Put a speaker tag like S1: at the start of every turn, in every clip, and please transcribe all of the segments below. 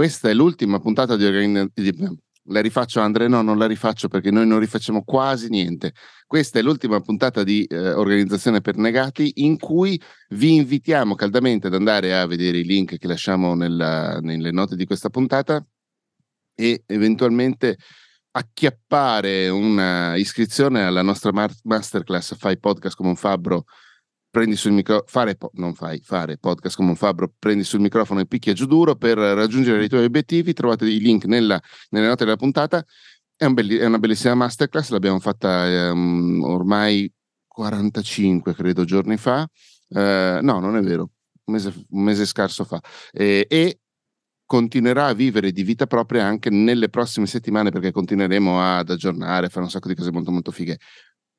S1: questa è l'ultima puntata di, organizzazione. La rifaccio Andre? No, non la rifaccio perché noi non rifacciamo quasi niente. Questa è l'ultima puntata di eh, Organizzazione per Negati in cui vi invitiamo caldamente ad andare a vedere i link che lasciamo nella, nelle note di questa puntata e eventualmente acchiappare una iscrizione alla nostra masterclass Fai podcast come un fabbro prendi sul microfono, fare, non fai, fare podcast come un fabbro, prendi sul microfono e picchia giù duro per raggiungere i tuoi obiettivi, trovate i link nella, nelle note della puntata, è, un belli, è, una bellissima masterclass, l'abbiamo fatta um, ormai 45 credo giorni fa, uh, no non è vero, un mese, un mese scarso fa, e, e continuerà a vivere di vita propria anche nelle prossime settimane perché continueremo ad aggiornare, fare un sacco di cose molto molto fighe.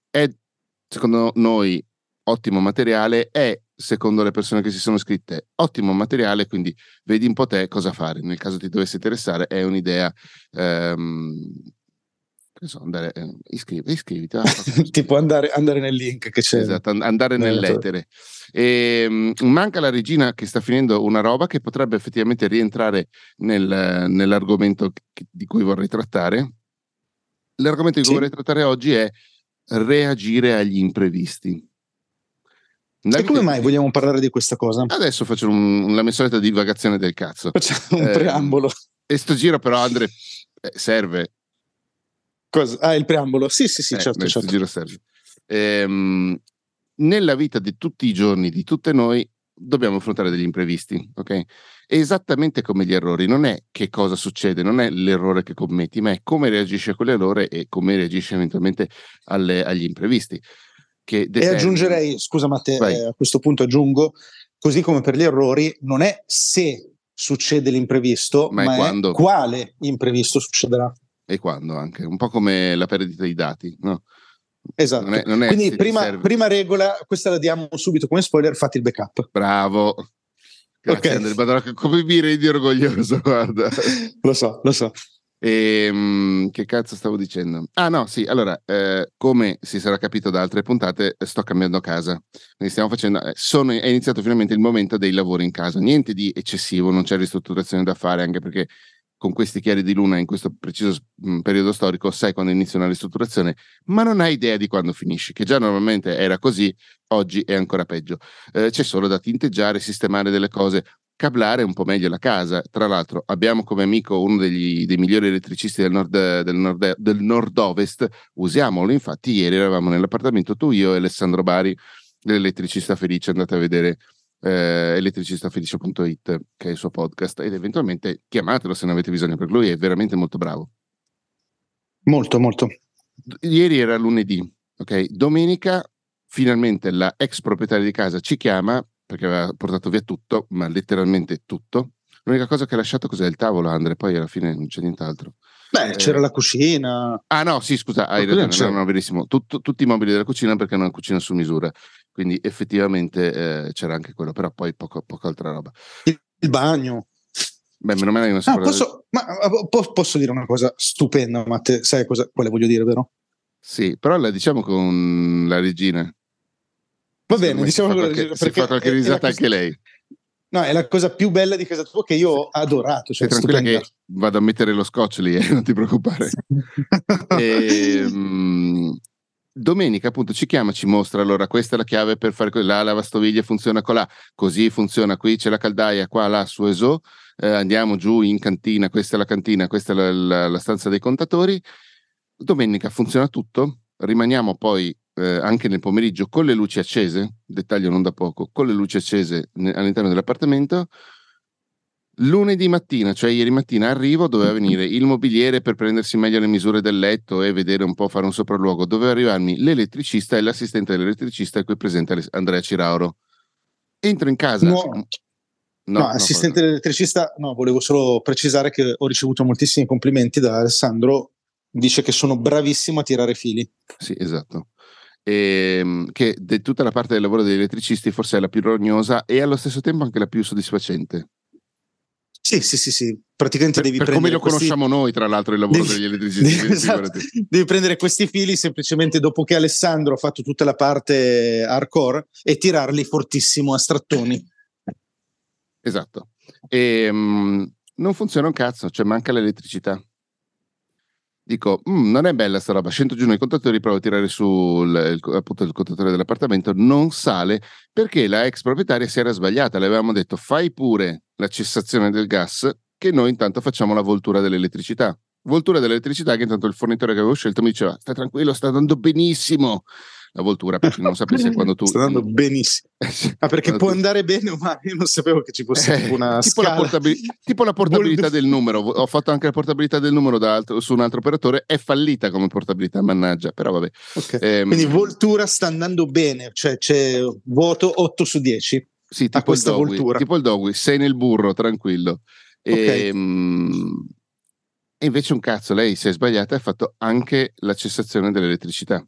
S1: È secondo noi ottimo materiale, è, secondo le persone che si sono iscritte, ottimo materiale, quindi vedi un po' te cosa fare. Nel caso ti dovesse interessare, è un'idea... Ehm, so, andare, eh, iscrivi, iscriviti. Ah,
S2: tipo andare, andare, nel link che c'è.
S1: Esatto, andare nell'etere. E, um, manca la regina che sta finendo una roba che potrebbe effettivamente rientrare nel, nell'argomento di cui vorrei trattare. L'argomento di cui sì. vorrei trattare oggi è reagire agli imprevisti.
S2: E come mai vogliamo parlare di questa cosa?
S1: Adesso faccio un, la mia solita divagazione del cazzo.
S2: Facciamo un eh, preambolo.
S1: E sto giro però, Andre, eh, serve.
S2: Cosa? Ah, il preambolo? Sì, sì, sì, eh, certo. certo.
S1: giro serve. Ehm, nella vita di tutti i giorni, di tutte noi, dobbiamo affrontare degli imprevisti, ok? Esattamente come gli errori, non è che cosa succede, non è l'errore che commetti, ma è come reagisci a quell'errore e come reagisci eventualmente alle, agli imprevisti.
S2: Che e aggiungerei, scusa Matteo, eh, a questo punto aggiungo, così come per gli errori, non è se succede l'imprevisto, ma, ma è, è quale imprevisto succederà.
S1: E quando anche, un po' come la perdita dei dati, no?
S2: Esatto. Non è, non Quindi prima, prima, regola, questa la diamo subito come spoiler, fate il backup.
S1: Bravo. Grazie okay. Andrea, Madonna, come mi rendi orgoglioso, guarda.
S2: lo so, lo so.
S1: E, ehm, che cazzo stavo dicendo? Ah no, sì, allora, eh, come si sarà capito da altre puntate, sto cambiando casa. Quindi stiamo facendo, eh, sono, è iniziato finalmente il momento dei lavori in casa. Niente di eccessivo, non c'è ristrutturazione da fare, anche perché con questi chiari di luna in questo preciso mh, periodo storico sai quando inizia una ristrutturazione, ma non hai idea di quando finisci, che già normalmente era così, oggi è ancora peggio. Eh, c'è solo da tinteggiare, sistemare delle cose, cablare un po' meglio la casa. Tra l'altro abbiamo come amico uno degli, dei migliori elettricisti del, nord, del, nord, del nord-ovest, usiamolo, infatti ieri eravamo nell'appartamento tu, io e Alessandro Bari, l'elettricista felice, andate a vedere eh, elettricistafelice.it che è il suo podcast ed eventualmente chiamatelo se ne avete bisogno perché lui è veramente molto bravo.
S2: Molto, molto.
S1: Ieri era lunedì, ok? Domenica finalmente la ex proprietaria di casa ci chiama perché aveva portato via tutto, ma letteralmente tutto. L'unica cosa che ha lasciato cos'è il tavolo, Andre, poi alla fine non c'è nient'altro.
S2: Beh, eh, c'era la cucina.
S1: Ah no, sì, scusa, hai ragione, no, no, verissimo. Tutto, tutti i mobili della cucina perché è una cucina su misura, quindi effettivamente eh, c'era anche quello, però poi poco, poco altra roba.
S2: Il, il bagno.
S1: Beh, meno male che non si
S2: ah, posso, ma, posso dire una cosa stupenda, ma te sai cosa, quale voglio dire, vero?
S1: Sì, però la diciamo con la regina.
S2: Va bene, diciamo
S1: qualche, si fa qualche risata anche lei.
S2: No, è la cosa più bella di casa tua che io ho adorato. Cioè,
S1: tranquilla stupenda. che vado a mettere lo scotch lì, eh, non ti preoccupare. e, um, domenica appunto ci chiama, ci mostra allora questa è la chiave per fare la lavastoviglie funziona con là, così funziona qui, c'è la caldaia qua, là, su ESO, eh, andiamo giù in cantina, questa è la cantina, questa è la, la, la stanza dei contatori. Domenica funziona tutto, rimaniamo poi eh, anche nel pomeriggio con le luci accese, dettaglio non da poco, con le luci accese all'interno dell'appartamento. Lunedì mattina, cioè ieri mattina, arrivo, doveva venire il mobiliere per prendersi meglio le misure del letto e vedere un po', fare un sopralluogo. Doveva arrivarmi l'elettricista e l'assistente dell'elettricista qui presente Andrea Cirauro. Entro in casa.
S2: No, no, no assistente no, dell'elettricista, no, volevo solo precisare che ho ricevuto moltissimi complimenti da Alessandro. Dice che sono bravissimo a tirare fili.
S1: Sì, esatto ehm, che di tutta la parte del lavoro degli elettricisti forse è la più rognosa e allo stesso tempo anche la più soddisfacente.
S2: Sì, sì, sì, sì. Praticamente per, devi
S1: per
S2: prendere.
S1: come lo questi... conosciamo noi, tra l'altro, il lavoro devi, degli elettricisti.
S2: Devi, esatto, devi, prendere questi fili semplicemente dopo che Alessandro ha fatto tutta la parte hardcore e tirarli fortissimo a strattoni.
S1: Esatto. E, um, non funziona un cazzo, cioè manca l'elettricità. Dico, mm, non è bella sta roba, scendo giù nei contatori, provo a tirare su il, appunto il contatore dell'appartamento, non sale perché la ex proprietaria si era sbagliata, le avevamo detto fai pure la cessazione del gas che noi intanto facciamo la voltura dell'elettricità. Voltura dell'elettricità che intanto il fornitore che avevo scelto mi diceva stai tranquillo, sta andando benissimo, la voltura, perché non sapesse quando tu...
S2: Sta andando benissimo. Ah, perché può tu... andare bene o male, io non sapevo che ci fosse eh, una tipo,
S1: la portabil... tipo la portabilità del numero, ho fatto anche la portabilità del numero altro, su un altro operatore, è fallita come portabilità, mannaggia, però vabbè.
S2: Okay. Ehm... Quindi Voltura sta andando bene, cioè c'è voto 8 su 10.
S1: Sì, tipo, il dogui, voltura. tipo il Dogui, sei nel burro, tranquillo. Okay. Ehm... E invece un cazzo, lei si è sbagliata e ha fatto anche la cessazione dell'elettricità.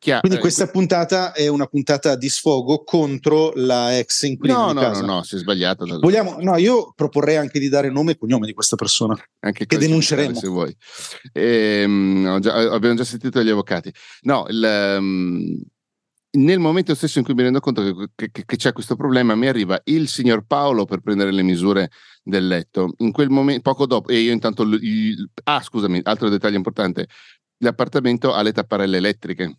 S2: Chiaro. Quindi questa puntata è una puntata di sfogo contro la ex inquilina
S1: no, no, no, no, si è sbagliato.
S2: Vogliamo, no, io proporrei anche di dare nome e cognome di questa persona anche che denunceremo.
S1: Se vuoi. Ehm, già, abbiamo già sentito gli avvocati. No, il, um, nel momento stesso in cui mi rendo conto che, che, che, c'è questo problema, mi arriva il signor Paolo per prendere le misure del letto. In quel momento, poco dopo, e io intanto. Il, ah, scusami, altro dettaglio importante: l'appartamento ha le tapparelle elettriche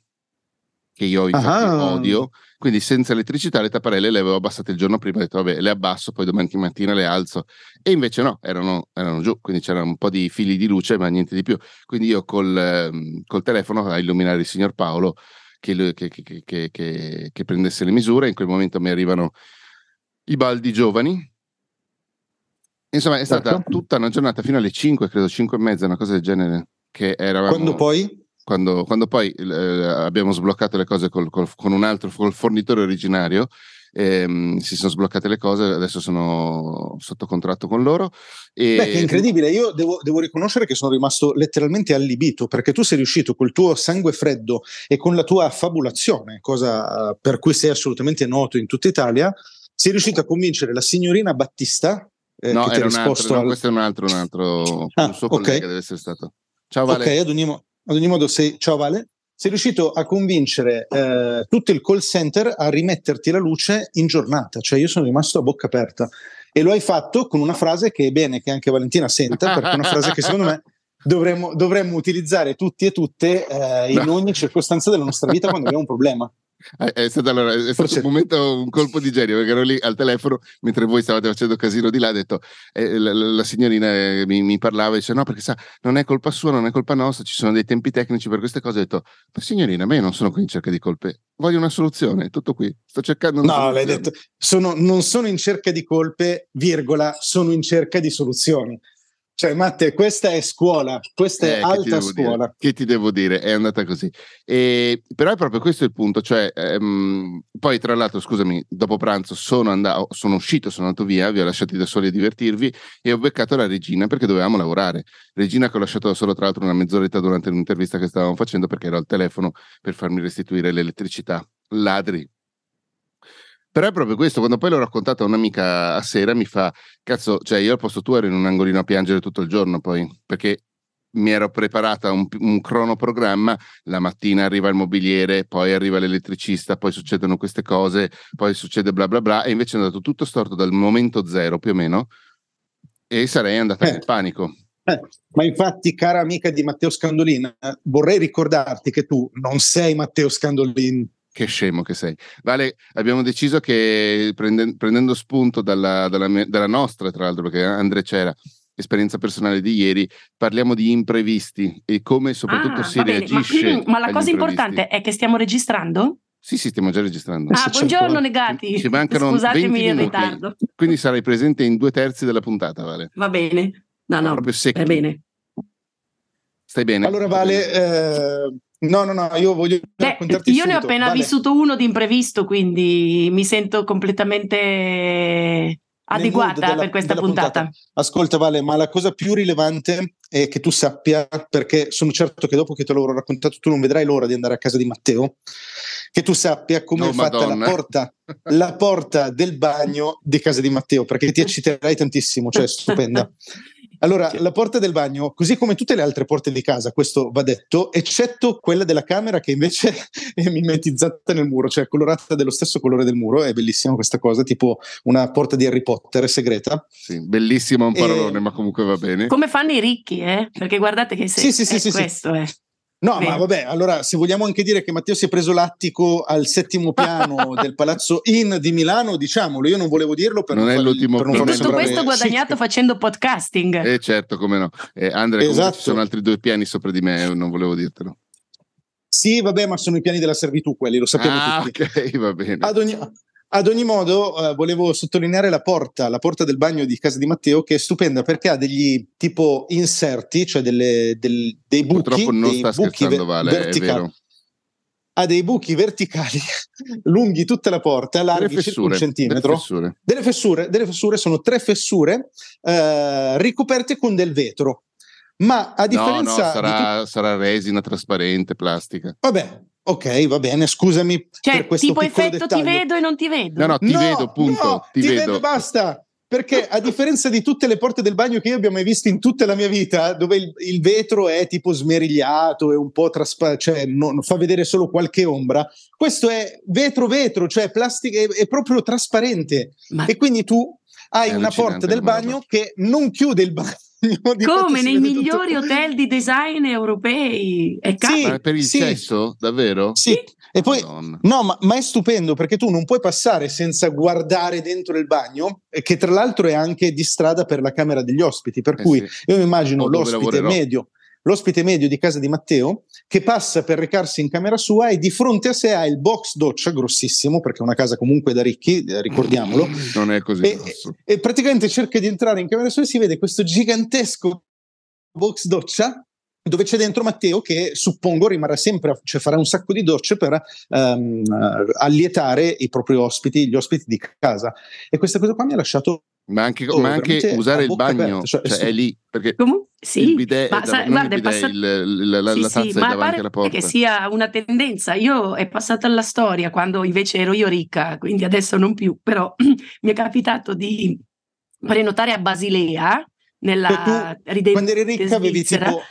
S1: che io ah. odio, quindi senza elettricità le tapparelle le avevo abbassate il giorno prima, ho detto vabbè le abbasso, poi domani mattina le alzo e invece no, erano, erano giù, quindi c'erano un po' di fili di luce ma niente di più, quindi io col, ehm, col telefono a illuminare il signor Paolo che, che, che, che, prendesse le misure, in quel momento mi arrivano i baldi giovani, Insomma, è stata certo. tutta una giornata fino alle 5, credo 5 e mezza, una cosa del genere. Che eravamo...
S2: Quando poi?
S1: Quando, quando poi eh, abbiamo sbloccato le cose col, col, con un altro col fornitore originario, ehm, si sono sbloccate le cose, adesso sono sotto contratto con loro.
S2: E... Beh, che incredibile, io devo, devo, riconoscere che sono rimasto letteralmente allibito perché tu sei riuscito col tuo sangue freddo e con la tua affabulazione, cosa per cui sei assolutamente noto in tutta Italia, sei riuscito a convincere la signorina Battista.
S1: Eh, no, era un altro, al... no, questo è un altro, un altro, ah, un suo collega okay. deve essere stato. Ciao Vale.
S2: Ok, ad ogni, ad ogni modo, sei, ciao Vale, sei riuscito a convincere eh, tutto il call center a rimetterti la luce in giornata, cioè io sono rimasto a bocca aperta. E lo hai fatto con una frase che è bene che anche Valentina senta, perché è una frase che secondo me dovremmo, dovremmo utilizzare tutti e tutte eh, in ogni circostanza della nostra vita quando abbiamo un problema.
S1: È stato, allora, è stato un momento, un colpo di genio, perché ero lì al telefono mentre voi stavate facendo casino di là. Ha detto, eh, la, la, signorina eh, mi, mi, parlava e dice: No, perché sa, non è colpa sua, non è colpa nostra, ci sono dei tempi tecnici per queste cose. Ho detto, ma signorina, ma io non sono qui in cerca di colpe, voglio una soluzione, tutto qui. Sto cercando
S2: una No, soluzione. l'hai detto, sono, non sono in cerca di colpe, virgola, sono in cerca di soluzioni. Cioè, Matte, questa è scuola, questa eh, è alta scuola.
S1: Dire? Che ti devo dire? È andata così. E, però è proprio questo il punto. Cioè, ehm, poi, tra l'altro, scusami, dopo pranzo sono, andato, sono uscito, sono andato via, vi ho lasciati da soli a divertirvi e ho beccato la regina perché dovevamo lavorare. Regina che ho lasciato da solo, tra l'altro, una mezz'oretta durante l'intervista che stavamo facendo perché ero al telefono per farmi restituire l'elettricità. Ladri, però è proprio questo, quando poi l'ho raccontato a un'amica a sera mi fa, cazzo, cioè io al posto tuo ero in un angolino a piangere tutto il giorno poi, perché mi ero preparata un, un cronoprogramma, la mattina arriva il mobiliere, poi arriva l'elettricista, poi succedono queste cose, poi succede bla bla bla, e invece è andato tutto storto dal momento zero più o meno, e sarei andata eh. nel panico.
S2: Eh, ma infatti, cara amica di Matteo Scandolin, vorrei ricordarti che tu non sei Matteo Scandolin,
S1: che scemo che sei. Vale, abbiamo deciso che prende, prendendo spunto dalla, dalla, dalla, nostra, tra l'altro, perché Andre c'era, esperienza personale di ieri, parliamo di imprevisti e come soprattutto ah, si reagisce.
S3: Ma, ma la cosa importante è che stiamo registrando?
S1: Sì, sì, stiamo già registrando.
S3: Ah, buongiorno negati.
S1: Ci mancano Scusatemi il ritardo. Quindi sarai presente in due terzi della puntata, Vale.
S3: Va bene. No, no, proprio secco. Va bene.
S1: Stai bene?
S2: Allora, Vale, eh, No, no, no, io voglio
S3: Beh, raccontarti Io subito. ne ho appena vale. vissuto uno di imprevisto, quindi mi sento completamente adeguata della, per questa puntata. puntata.
S2: Ascolta, Vale, ma la cosa più rilevante è che tu sappia, perché sono certo che dopo che te l'avrò raccontato tu non vedrai l'ora di andare a casa di Matteo, che tu sappia come no, è fatta la porta, la porta del bagno di casa di Matteo, perché ti ecciterai tantissimo, cioè è stupenda. Allora, la porta del bagno, così come tutte le altre porte di casa, questo va detto, eccetto quella della camera che invece è mimetizzata nel muro, cioè colorata dello stesso colore del muro, è bellissima questa cosa, tipo una porta di Harry Potter segreta.
S1: Sì, bellissimo un parolone, e... ma comunque va bene.
S3: Come fanno i ricchi, eh? Perché guardate che se, sì, sì, sì, questo è.
S2: No, Beh. ma vabbè, allora se vogliamo anche dire che Matteo si è preso l'attico al settimo piano del Palazzo In di Milano, diciamolo, io non volevo dirlo per
S1: non, non è l'ultimo
S3: per non tutto questo guadagnato sì. facendo podcasting.
S1: Eh certo, come no. Eh, Andrea, esatto. ci sono altri due piani sopra di me, non volevo dirtelo.
S2: Sì, vabbè, ma sono i piani della servitù quelli, lo sappiamo
S1: ah,
S2: tutti.
S1: ok, va bene.
S2: Ad ogni, ad ogni modo, eh, volevo sottolineare la porta, la porta del bagno di casa di Matteo, che è stupenda perché ha degli tipo inserti, cioè delle, del, dei buchi.
S1: Purtroppo non
S2: dei
S1: sta scherzando, Vale, verticali.
S2: Ha dei buchi verticali lunghi tutta la porta, larghi circa un centimetro.
S1: Delle fessure.
S2: Delle fessure, delle fessure sono tre fessure eh, ricoperte con del vetro. Ma a differenza. No,
S1: no, sarà,
S2: tu...
S1: sarà resina trasparente, plastica.
S2: Vabbè, Ok, va bene, scusami.
S3: Cioè,
S2: per questo
S3: tipo effetto
S2: dettaglio.
S3: ti vedo e non ti vedo.
S1: No, no, ti
S2: no,
S1: vedo, punto.
S2: No,
S1: ti,
S2: ti
S1: vedo.
S2: vedo, basta. Perché a differenza di tutte le porte del bagno che io abbia mai visto in tutta la mia vita, dove il, il vetro è tipo smerigliato e un po' trasparente, cioè non, fa vedere solo qualche ombra, questo è vetro-vetro, cioè plastica, è, è proprio trasparente. Ma... E quindi tu hai una porta del bagno che non chiude il bagno
S3: come nei migliori tutto... hotel di design europei. È
S1: sì, ma per il sì. cesso, davvero?
S2: Sì. E poi, no, ma, ma, è stupendo perché tu non puoi passare senza guardare dentro il bagno, che tra l'altro è anche di strada per la camera degli ospiti. Per eh cui sì. io mi immagino l'ospite medio l'ospite medio di casa di Matteo che passa per recarsi in camera sua e di fronte a sé ha il box doccia grossissimo perché è una casa comunque da ricchi, eh, ricordiamolo.
S1: Non è così
S2: e, e, praticamente cerca di entrare in camera sua e si vede questo gigantesco box doccia dove c'è dentro Matteo che suppongo rimarrà sempre, cioè farà un sacco di docce per um, allietare i propri ospiti, gli ospiti di casa. E questa cosa qua mi ha lasciato
S1: ma anche, oh, ma anche usare il bagno, aperta, cioè, cioè, è lì perché
S3: Comun- sì,
S1: il bidet, ma, sa, guarda, il bidet passat- il, la, la, sì, la tazza sì, è davanti alla porta.
S3: che sia una tendenza. Io è passata alla storia quando invece ero io ricca, quindi adesso non più, però mi è capitato di prenotare a Basilea nella
S2: tu, quando eri ricca avevi tipo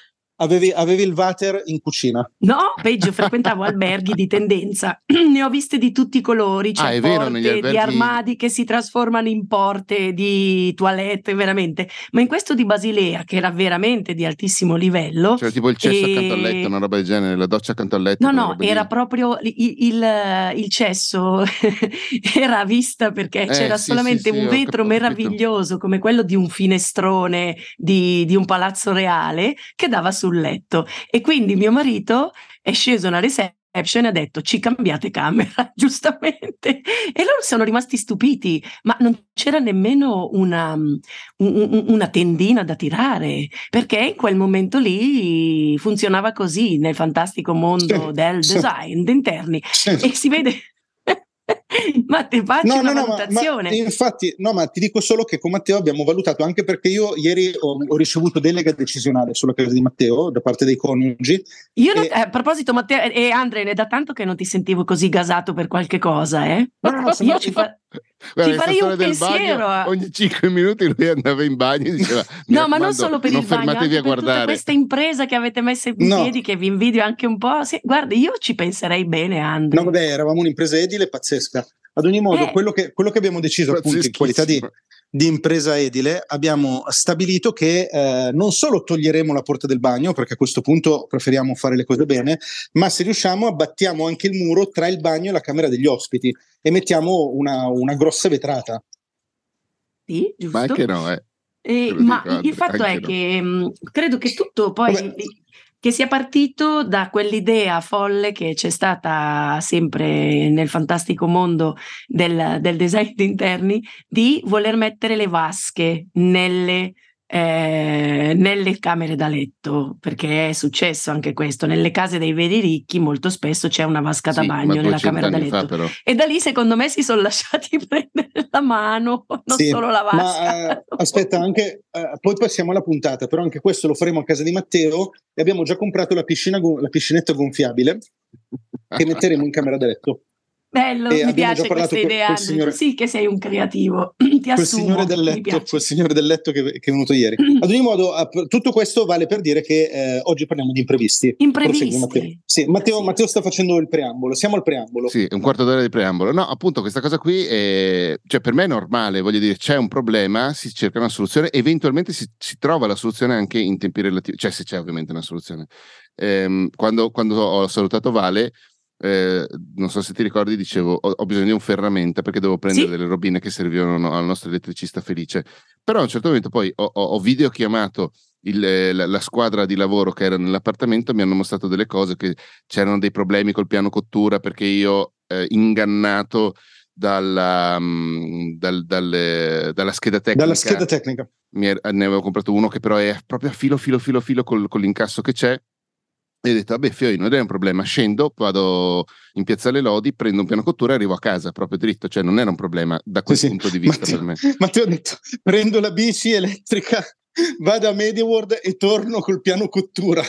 S2: Avevi, avevi, il water in cucina?
S3: No, peggio, frequentavo alberghi di tendenza. ne ho viste di tutti i colori. C'è ah, vero, alberghi... di armadi che si trasformano in porte, di toilette, veramente. Ma in questo di Basilea, che era veramente di altissimo livello.
S1: Cioè, tipo il cesso e... accanto al letto, una roba del genere, la doccia accanto al letto.
S3: No, no, era proprio il, il, il cesso, era vista perché eh, c'era sì, solamente sì, un sì, vetro meraviglioso come quello di un finestrone di, di un palazzo reale che dava su sul letto e quindi mio marito è sceso alla reception e ha detto ci cambiate camera, giustamente. E loro sono rimasti stupiti, ma non c'era nemmeno una, un, una tendina da tirare, perché in quel momento lì funzionava così nel fantastico mondo sì, del design sì. d'interni. Sì. E si vede ma ti faccio no, una no, valutazione.
S2: Ma, ma infatti, no, ma ti dico solo che con Matteo abbiamo valutato, anche perché io ieri ho, ho ricevuto delega decisionale sulla casa di Matteo da parte dei coniugi.
S3: Io, e... non, eh, a proposito, Matteo e Andre, è da tanto che non ti sentivo così gasato per qualche cosa, eh?
S2: No, no, no,
S3: io ci fa... Guarda, Ti farei un pensiero.
S1: Bagno, ogni 5 minuti lui andava in bagno e diceva:
S3: No, ma non solo per non il bagno, anche a per tutta questa impresa che avete messo in no. piedi, che vi invidio anche un po'. Sì, guarda, io ci penserei bene, Andrea.
S2: No, vabbè, eravamo un'impresa edile pazzesca. Ad ogni modo, eh. quello, che, quello, che, abbiamo deciso appunto in qualità di, di, impresa edile, abbiamo stabilito che eh, non solo toglieremo la porta del bagno, perché a questo punto preferiamo fare le cose bene, ma se riusciamo abbattiamo anche il muro tra il bagno e la camera degli ospiti e mettiamo una, una grossa vetrata.
S3: Sì, giusto.
S1: Ma anche no, eh.
S3: Eh, ma il fatto è no. che mh, mm, credo che tutto poi Vabbè che sia partito da quell'idea folle che c'è stata sempre nel fantastico mondo del, del design interni di voler mettere le vasche nelle eh, nelle camere da letto, perché è successo anche questo, nelle case dei veri ricchi molto spesso c'è una vasca da bagno nella camera da letto fa, e da lì secondo me si sono lasciati prendere la mano, non sì, solo la vasca.
S2: Ma, eh, aspetta, anche, eh, poi passiamo alla puntata, però anche questo lo faremo a casa di Matteo e abbiamo già comprato la, piscina, la piscinetta gonfiabile che metteremo in camera da letto.
S3: Bello, e mi piace questa idea. Signore... Sì, che sei un creativo. Ti
S2: quel signore del letto, quel signore del letto che, che, è venuto ieri. Ad ogni modo, tutto questo vale per dire che eh, oggi parliamo di imprevisti.
S3: Imprevisti.
S2: Matteo. Sì, Matteo, sì. Matteo, sta facendo il preambolo. Siamo al preambolo.
S1: Sì, un quarto d'ora di preambolo. No, appunto, questa cosa qui è, cioè, per me è normale. Voglio dire, c'è un problema, si cerca una soluzione, eventualmente si, si trova la soluzione anche in tempi relativi, cioè se c'è ovviamente una soluzione. Ehm, quando, quando ho salutato Vale, eh, non so se ti ricordi, dicevo ho, ho, bisogno di un ferramenta perché devo prendere sì. delle robine che servivano al nostro elettricista felice. Però a un certo momento poi ho, ho, ho videochiamato il, la, la, squadra di lavoro che era nell'appartamento, mi hanno mostrato delle cose che c'erano dei problemi col piano cottura perché io eh, ingannato dalla, um, dal, dal, dalla scheda tecnica.
S2: Dalla scheda tecnica.
S1: ne avevo comprato uno che però è proprio a filo, filo, filo, filo col, con l'incasso che c'è e ho detto, vabbè, Fiori, non è un problema, scendo, vado in piazzale Lodi, prendo un piano cottura e arrivo a casa proprio dritto, cioè non era un problema da quel sì, punto sì. di vista
S2: Matteo,
S1: per me.
S2: Ma ti ho detto, prendo la bici elettrica, vado a MediaWorld e torno col piano cottura.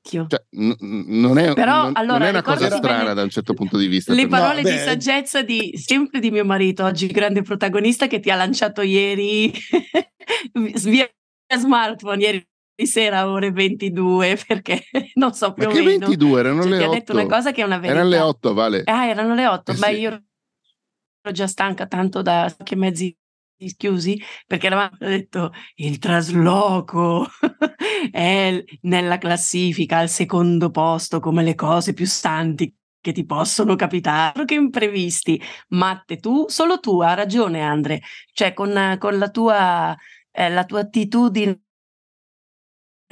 S1: Cioè, n- non, è, Però, non, allora, non è una cosa strana bene... da un certo punto di vista.
S3: Le parole no, di saggezza di sempre di mio marito, oggi grande protagonista, che ti ha lanciato ieri via smartphone, ieri di sera a ore 22 perché non so più
S1: meno. 22 erano cioè, le 8.
S3: Ti ha detto una cosa che è una verità.
S1: Erano le 8, vale.
S3: Ah, erano le 8, eh, ma sì. io ero già stanca tanto da che mezzi chiusi perché eravamo detto il trasloco è nella classifica al secondo posto come le cose più stanti che ti possono capitare, che imprevisti. Matte, tu, solo tu, ha ragione Andre, cioè con, con la, tua, eh, la tua attitudine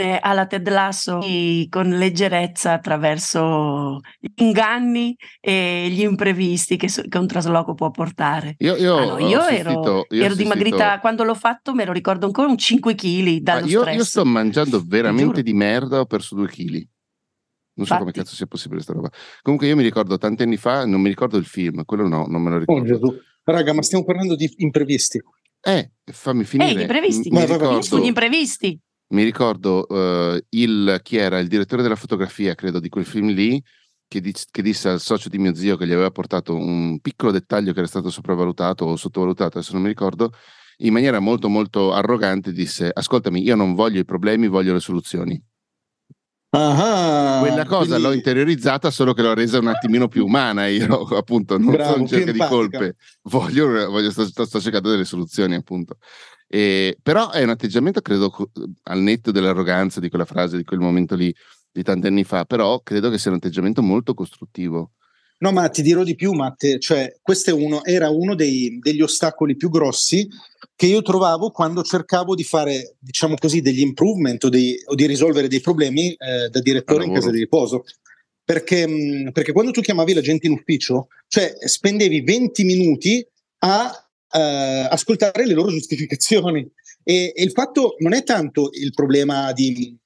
S3: alla Ted Lasso con leggerezza attraverso gli inganni e gli imprevisti che, che un trasloco può portare.
S1: Io, io, ah, no, io
S3: ero, io ero dimagrita quando l'ho fatto, me lo ricordo ancora un 5 kg dallo
S1: io, io, sto mangiando veramente di merda, ho perso 2 kg. Non so Infatti. come cazzo sia possibile questa roba. Comunque io mi ricordo tanti anni fa, non mi ricordo il film, quello no, non me lo ricordo. Oh, Gesù.
S2: Raga, ma stiamo parlando di imprevisti.
S1: Eh, fammi finire. Eh,
S3: gli imprevisti. Mi, mi ricordo, gli imprevisti
S1: mi ricordo uh, il, chi era il direttore della fotografia, credo, di quel film lì, che, di, che, disse al socio di mio zio che gli aveva portato un piccolo dettaglio che era stato sopravvalutato o sottovalutato, adesso non mi ricordo, in maniera molto molto arrogante disse, ascoltami, io non voglio i problemi, voglio le soluzioni.
S2: Ah,
S1: Quella cosa quindi... l'ho interiorizzata, solo che l'ho resa un attimino più umana. Io, appunto, non Bravo, sono in cerca di colpe, voglio, voglio sto, sto, cercando delle soluzioni, appunto. E, però è un atteggiamento, credo, al netto dell'arroganza di quella frase, di quel momento lì, di tanti anni fa, però credo che sia un atteggiamento molto costruttivo.
S2: No, ma ti dirò di più, Matte, cioè questo uno, era uno dei, degli ostacoli più grossi che io trovavo quando cercavo di fare, diciamo così, degli improvement o, dei, o di risolvere dei problemi eh, da direttore in casa di riposo. Perché, mh, perché, quando tu chiamavi la gente in ufficio, cioè spendevi 20 minuti a eh, ascoltare le loro giustificazioni. E, e, il fatto non è tanto il problema di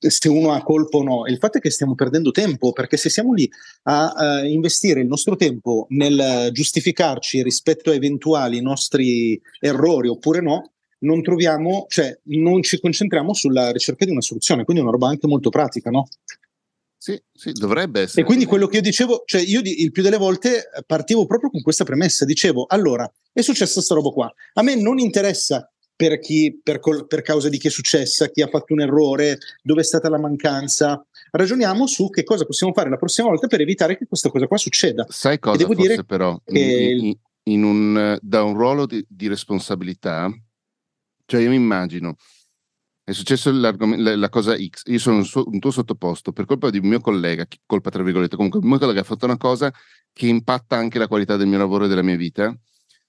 S2: eh, se uno ha colpo o no, il fatto è che stiamo perdendo tempo, perché se siamo lì a, a investire il nostro tempo nel giustificarci rispetto a eventuali nostri errori oppure no, non troviamo, cioè non ci concentriamo sulla ricerca di una soluzione, quindi è una roba anche molto pratica, no?
S1: Sì, sì, dovrebbe essere.
S2: E quindi quello che io dicevo, cioè io il più delle volte partivo proprio con questa premessa, dicevo, allora, è successa questa roba qua, a me non interessa per, chi, per, col, per causa di chi è successa, chi ha fatto un errore, dove è stata la mancanza. Ragioniamo su che cosa possiamo fare la prossima volta per evitare che questa cosa qua succeda.
S1: Sai cosa devo forse dire però, in, in un, da un ruolo di, di responsabilità, cioè io mi immagino, è successo la, la, cosa X, io sono un, un, tuo sottoposto per colpa di un mio collega, colpa tra virgolette, comunque un mio collega ha fatto una cosa che impatta anche la qualità del mio lavoro e della mia vita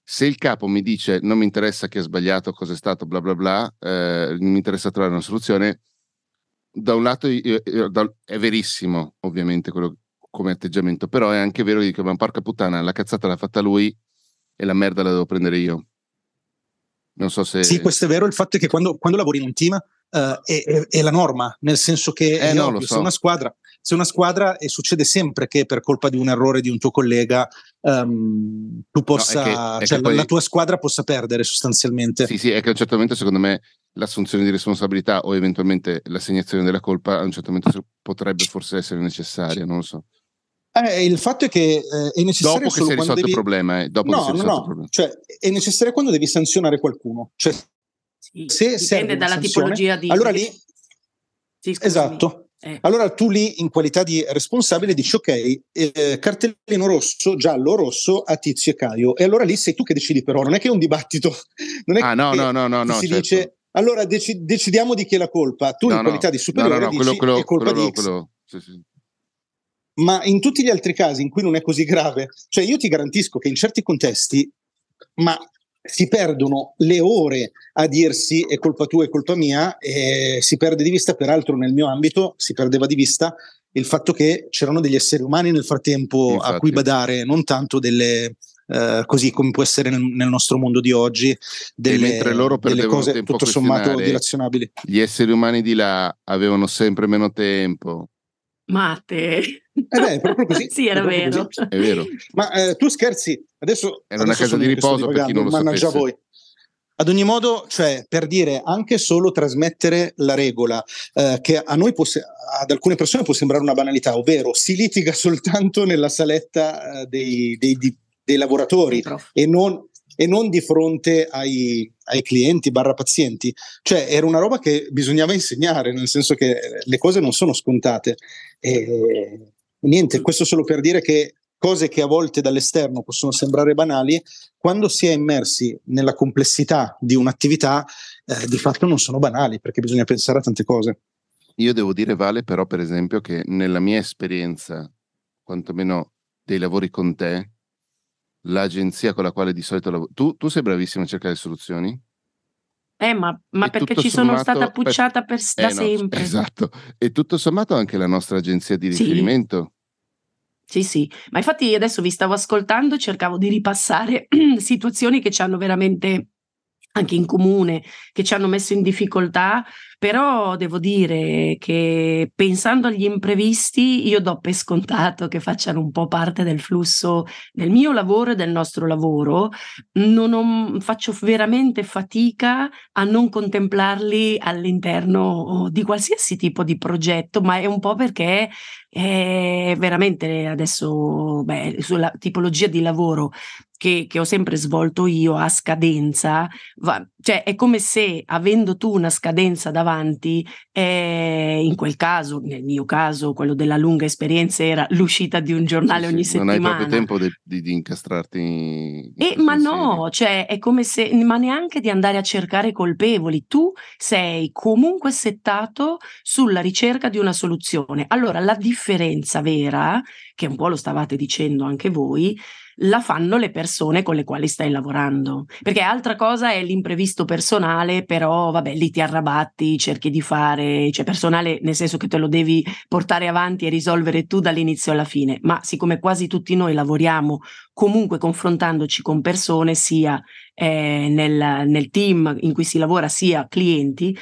S1: se il capo mi dice non mi interessa chi ha sbagliato, cosa è stato, bla bla bla, eh, mi interessa trovare una soluzione, da un lato io, io, da, è verissimo ovviamente quello come atteggiamento, però è anche vero che dico, ma porca puttana, la cazzata l'ha fatta lui e la merda la devo prendere io. Non so se...
S2: Sì, questo è vero, il fatto è che quando, quando lavori in un team uh, è, è, è, la norma, nel senso che
S1: eh, no, ovvio, so.
S2: se una squadra se una squadra, e succede sempre che per colpa di un errore di un tuo collega um, tu possa, no, è che, cioè poi... la, tua squadra possa perdere sostanzialmente.
S1: Sì, sì, è che a un certo momento secondo me l'assunzione di responsabilità o eventualmente l'assegnazione della colpa a un certo momento potrebbe forse essere necessaria, non lo so.
S2: Eh, il fatto è che eh, è necessario
S1: dopo che si è risolto
S2: devi...
S1: il problema, eh. dopo
S2: no,
S1: che
S2: no, no. Cioè, è necessario quando devi sanzionare qualcuno. Cioè,
S3: sì, se dipende dalla tipologia di
S2: allora lì
S3: sì,
S2: esatto. Eh. Allora tu lì in qualità di responsabile dici ok, eh, cartellino rosso, giallo, rosso a Tizio e Caio. E allora lì sei tu che decidi però, non è che è un dibattito. Non è
S1: ah no, no, no, no, no.
S2: Si
S1: certo.
S2: dice allora dec- decidiamo di chi è la colpa. Tu
S1: no,
S2: in qualità di superiore
S1: no, no,
S2: dici
S1: quello, quello,
S2: è colpa
S1: quello,
S2: di X.
S1: quello, sì, sì.
S2: Ma in tutti gli altri casi in cui non è così grave, cioè io ti garantisco che in certi contesti, ma si perdono le ore a dirsi è colpa tua, è colpa mia, e si perde di vista, peraltro nel mio ambito si perdeva di vista il fatto che c'erano degli esseri umani nel frattempo
S1: Infatti.
S2: a cui badare, non tanto delle, eh, così come può essere nel, nel, nostro mondo di oggi, delle, delle cose
S1: tempo
S2: tutto sommato dilazionabili.
S1: Gli esseri umani di là avevano sempre meno tempo.
S3: Mate.
S2: Eh beh, è proprio così.
S3: sì, era vero.
S1: Così. È vero.
S2: Ma eh, tu scherzi, adesso...
S1: Era una casa di riposo per chi non lo
S2: mannaggia
S1: sapesse.
S2: voi. Ad ogni modo, cioè, per dire anche solo trasmettere la regola, eh, che a noi può, ad alcune persone può sembrare una banalità, ovvero si litiga soltanto nella saletta eh, dei, dei, dei, dei, lavoratori e non, e non, di fronte ai, ai, clienti barra pazienti. Cioè, era una roba che bisognava insegnare, nel senso che le cose non sono scontate. E, niente, questo solo per dire che cose che a volte dall'esterno possono sembrare banali, quando si è immersi nella complessità di un'attività, eh, di fatto non sono banali, perché bisogna pensare a tante cose.
S1: Io devo dire, Vale, però, per esempio, che nella mia esperienza, quantomeno dei lavori con te, l'agenzia con la quale di solito lavoro, tu, tu sei bravissimo a cercare soluzioni?
S3: Eh, ma, ma perché ci sono stata pucciata per,
S1: per,
S3: da
S1: eh,
S3: sempre.
S1: No, esatto. E tutto sommato anche la nostra agenzia di riferimento.
S3: Sì. Sì, sì, ma infatti adesso vi stavo ascoltando cercavo di ripassare situazioni che ci hanno veramente anche in comune, che ci hanno messo in difficoltà, però devo dire che pensando agli imprevisti io do per scontato che facciano un po' parte del flusso del mio lavoro e del nostro lavoro, non ho, faccio veramente fatica a non contemplarli all'interno di qualsiasi tipo di progetto, ma è un po' perché è veramente adesso, beh, sulla tipologia di lavoro che, che, ho sempre svolto io a scadenza, va, cioè è come se avendo tu una scadenza davanti, eh, in quel caso, nel mio caso, quello della lunga esperienza era l'uscita di un giornale
S1: sì,
S3: ogni
S1: sì,
S3: settimana.
S1: Non hai proprio tempo di, di, di incastrarti. In
S3: eh, ma no, cioè è come se, ma neanche di andare a cercare colpevoli. Tu sei comunque settato sulla ricerca di una soluzione. Allora la differenza vera, che un po' lo stavate dicendo anche voi, la fanno le persone con le quali stai lavorando. Perché altra cosa è l'imprevisto personale, però vabbè, lì ti arrabatti, cerchi di fare, cioè personale nel senso che te lo devi portare avanti e risolvere tu dall'inizio alla fine, ma siccome quasi tutti noi lavoriamo comunque confrontandoci con persone, sia eh, nel, nel team in cui si lavora, sia clienti,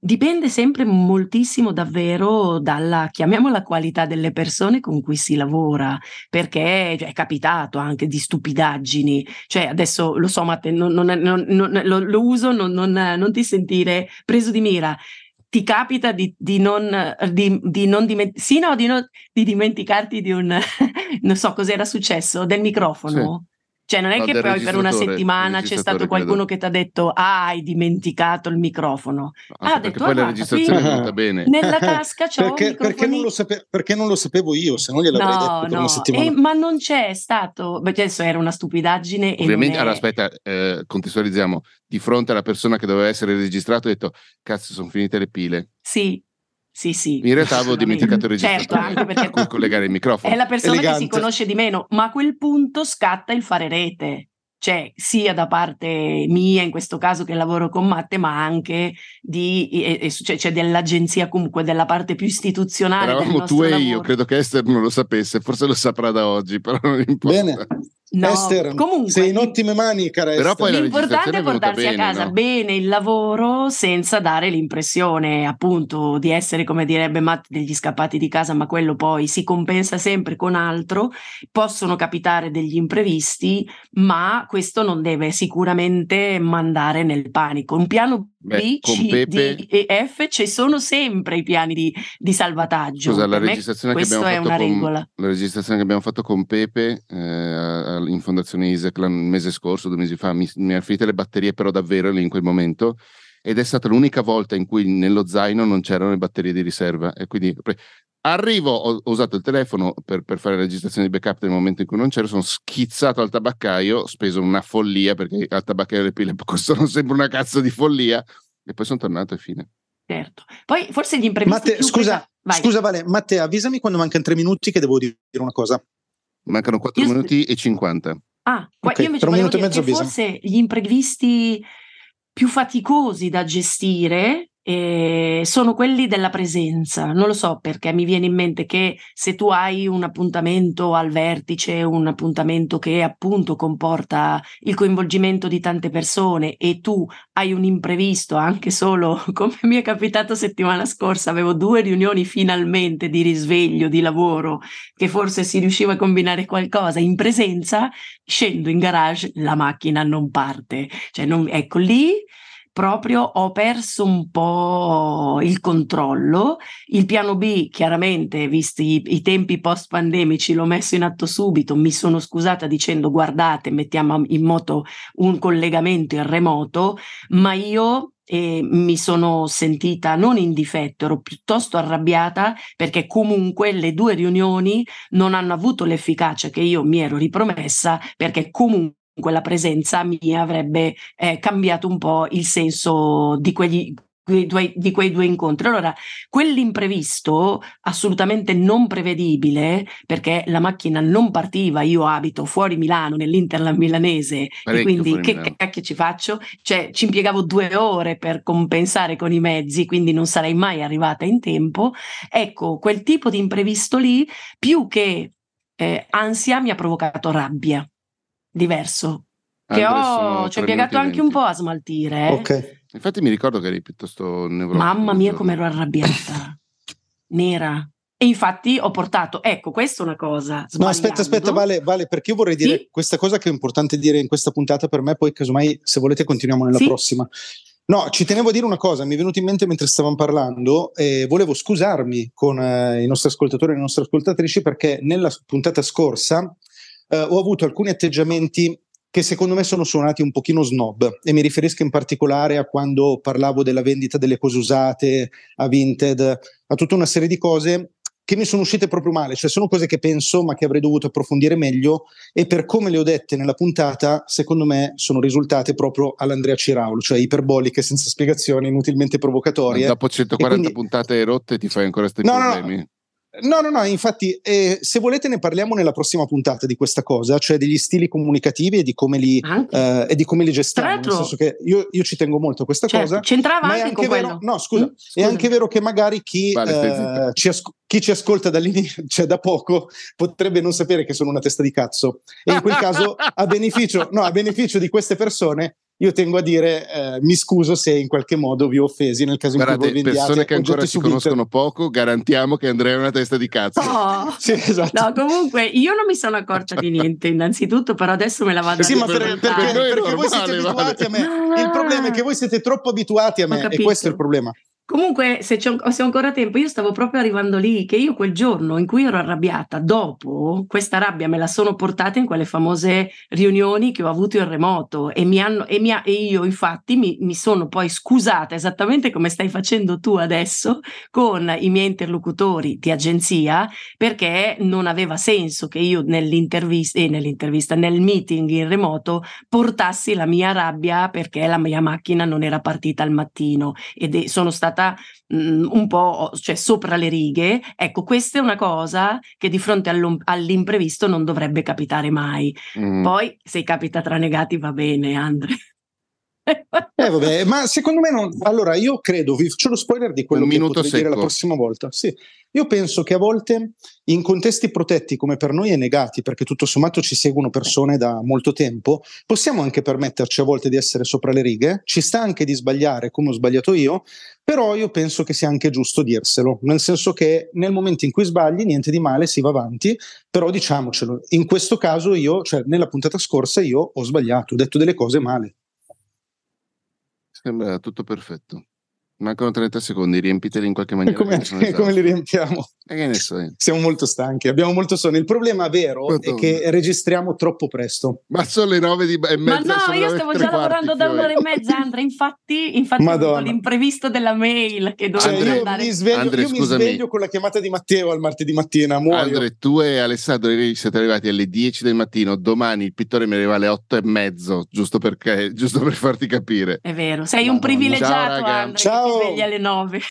S3: Dipende sempre moltissimo davvero dalla, chiamiamola qualità delle persone con cui si lavora, perché cioè, è capitato anche di stupidaggini, cioè adesso lo so Matte, non, non, non, lo, lo, uso, non, ti sentire preso di mira, ti capita di, di non, di, di non dimenticare, sì, no, di, non, di dimenticarti di un, non so cos'era successo, del microfono? Sì. Cioè, non è
S1: no,
S3: che poi per una settimana c'è stato qualcuno credo. che ti ha detto: Ah, hai dimenticato il microfono.
S1: No,
S3: ah, ha
S1: detto, poi la registrazione è venuta bene.
S3: Nella tasca c'ho
S2: perché, perché, non lo sape- perché non lo sapevo io, se no gliel'avrei
S3: no,
S2: detto per
S3: no.
S2: una settimana.
S3: Eh, ma non c'è stato, perché adesso era una stupidaggine.
S1: Ovviamente,
S3: è...
S1: allora aspetta, eh, contestualizziamo. Di fronte alla persona che doveva essere registrato, ho detto: Cazzo, sono finite le pile.
S3: Sì, sì, sì.
S1: In realtà avevo dimenticato il
S3: certo,
S1: registratore
S3: anche perché
S1: collegare il microfono.
S3: È la persona
S2: Elegante.
S3: che si conosce di meno, ma a quel punto scatta il fare rete. Cioè, sia da parte mia, in questo caso che lavoro con Matte, ma anche di, e, cioè, cioè dell'agenzia, comunque della parte più istituzionale.
S1: Eravamo tu e io, credo che Esther non lo sapesse, forse lo saprà da oggi, però non importa.
S2: Bene.
S3: No,
S2: Esther,
S3: comunque,
S2: sei in ottime mani, cara
S1: Però
S2: Esther.
S1: poi la
S3: L'importante è portarsi
S1: bene,
S3: a casa
S1: no?
S3: bene il lavoro senza dare l'impressione appunto di essere, come direbbe Matt, degli scappati di casa, ma quello poi si compensa sempre con altro. Possono capitare degli imprevisti, ma questo non deve sicuramente mandare nel panico. Un piano Beh, B, C, Pepe... D e F ci sono sempre i piani di, di salvataggio.
S1: Scusa, la registrazione, che abbiamo, fatto con, la registrazione che abbiamo fatto con Pepe eh, in Fondazione ISEC il mese scorso, due mesi fa, mi, mi ha finito le batterie però davvero lì in quel momento ed è stata l'unica volta in cui nello zaino non c'erano le batterie di riserva e quindi Arrivo, ho, ho usato il telefono per, per, fare la registrazione di backup nel momento in cui non c'ero, sono schizzato al tabaccaio, ho speso una follia perché al tabaccaio le pile costano sempre una cazzo di follia e poi sono tornato e fine.
S3: Certo. Poi forse gli imprevisti...
S2: Matte, scusa, scusa Vale, Matteo, avvisami quando mancano tre minuti che devo dire una cosa.
S1: Mancano quattro io minuti e cinquanta.
S3: Ah, okay, io invece volevo dire che forse gli imprevisti più faticosi da gestire eh, sono quelli della presenza. Non lo so perché mi viene in mente che se tu hai un appuntamento al vertice, un appuntamento che appunto comporta il coinvolgimento di tante persone e tu hai un imprevisto, anche solo come mi è capitato settimana scorsa, avevo due riunioni finalmente di risveglio, di lavoro, che forse si riusciva a combinare qualcosa in presenza, scendo in garage, la macchina non parte. Cioè, non, ecco lì proprio ho perso un po' il controllo. Il piano B, chiaramente, visti i, i tempi post-pandemici, l'ho messo in atto subito. Mi sono scusata dicendo guardate, mettiamo in moto un collegamento in remoto, ma io e mi sono sentita non in difetto, ero piuttosto arrabbiata perché comunque le due riunioni non hanno avuto l'efficacia che io mi ero ripromessa perché comunque quella presenza mia avrebbe eh, cambiato un po' il senso di quegli, di quei due incontri. Allora, quell'imprevisto assolutamente non prevedibile, perché la macchina non partiva, io abito fuori Milano, nell'Interland milanese, Parecchio e quindi che cacchio ci faccio? Cioè, ci impiegavo due ore per compensare con i mezzi, quindi non sarei mai arrivata in tempo. Ecco, quel tipo di imprevisto lì, più che eh, ansia, mi ha provocato rabbia diverso. Che ho, ci ho impiegato anche un po' a smaltire. Eh.
S2: Ok.
S1: Infatti mi ricordo che eri piuttosto
S3: nevrotica. Mamma mia come ero arrabbiata. Nera. E infatti ho portato, ecco, questa è una cosa.
S2: No, aspetta, aspetta, vale, vale, perché io vorrei dire sì? questa cosa che è importante dire in questa puntata per me, poi casomai se volete continuiamo nella sì? prossima. No, ci tenevo a dire una cosa, mi è venuto in mente mentre stavamo parlando e volevo scusarmi con eh, i nostri ascoltatori e le nostre ascoltatrici perché nella puntata scorsa eh, ho avuto alcuni atteggiamenti che secondo me sono suonati un pochino snob e mi riferisco in particolare a quando parlavo della vendita delle cose usate, a Vinted, a tutta una serie di cose che mi sono uscite proprio male, cioè sono cose che penso ma che avrei dovuto approfondire meglio e per come le ho dette nella puntata, secondo me sono risultate proprio all'Andrea Ciraulo, cioè iperboliche, senza spiegazioni, inutilmente provocatorie.
S1: Dopo 140 quindi... puntate rotte ti fai ancora questi no, problemi?
S2: No, no. No, no, infatti, eh, se volete ne parliamo nella prossima puntata di questa cosa, cioè degli stili comunicativi e di come li, eh, e di come li gestiamo. Nel senso che io, io, ci tengo molto a questa certo, cosa.
S3: C'entrava
S2: ma
S3: anche,
S2: anche vero, No, scusa, mm, scusa, è anche vero che magari chi, vale, eh, ci, as- chi ci, ascolta dall'inizio, cioè da poco, potrebbe non sapere che sono una testa di cazzo. E in quel caso, a beneficio, no, a beneficio di queste persone, io tengo a dire eh, mi scuso se in qualche modo vi ho offesi nel caso Guardate, in cui voi
S1: persone che ancora si conoscono poco garantiamo che Andrea è una testa di cazzo
S3: oh. sì, esatto. no comunque io non mi sono accorta di niente innanzitutto però adesso me la vado
S2: sì, a dire sì ma per, perché, perché voi siete abituati vale. a me il problema è che voi siete troppo abituati a me e questo è il problema
S3: Comunque, se, se, ho ancora tempo, io stavo proprio arrivando lì, che io quel giorno in cui ero arrabbiata, dopo questa rabbia me la sono portata in quelle famose riunioni che ho avuto in remoto e, mi hanno, e, mi ha, e io infatti mi, mi, sono poi scusata esattamente come stai facendo tu adesso con i miei interlocutori di agenzia perché non aveva senso che io nell'intervista, eh, nell'intervista nel meeting in remoto portassi la mia rabbia perché la mia macchina non era partita al mattino ed sono stata stata mh, mhmm, un po' cioè, sopra le righe. Ecco, questa è una cosa che di fronte all'imprevisto non dovrebbe capitare mai. Mm. Poi se capita tra negati va bene, Andre.
S2: Eh vabbè, ma secondo me non. Allora, io credo, vi faccio lo spoiler di quello Un che potrei secco. dire la prossima volta. Sì, io penso che a volte in contesti protetti come per noi è negati, perché tutto sommato ci seguono persone da molto tempo, possiamo anche permetterci a volte di essere sopra le righe, ci sta anche di sbagliare come ho sbagliato io, però io penso che sia anche giusto dirselo, nel senso che nel momento in cui sbagli niente di male, si va avanti, però diciamocelo. In questo caso io, cioè nella puntata scorsa io ho sbagliato, ho detto delle cose male.
S1: Sembra tutto perfetto. Mancano 30 secondi, riempiteli in qualche maniera.
S2: Come, come li riempiamo?
S1: E che ne so
S2: Siamo molto stanchi, abbiamo molto sonno. Il problema vero Madonna. è che registriamo troppo presto.
S1: Ma sono le 9 di, e mezza.
S3: Ma no, io stavo già lavorando da un'ora e mezza, Andrea. Infatti, infatti l'imprevisto della mail che dovevo
S2: cioè, io Mi sveglio, Andre, io mi sveglio con la chiamata di Matteo al martedì mattina. Muoio.
S1: Andre, tu e Alessandro siete arrivati alle 10 del mattino. Domani il pittore mi arriva alle 8 e mezzo, giusto, perché, giusto per farti capire.
S3: È vero, sei Madonna. un privilegiato, Ciao, Andre, Ciao. Che ti svegli alle 9.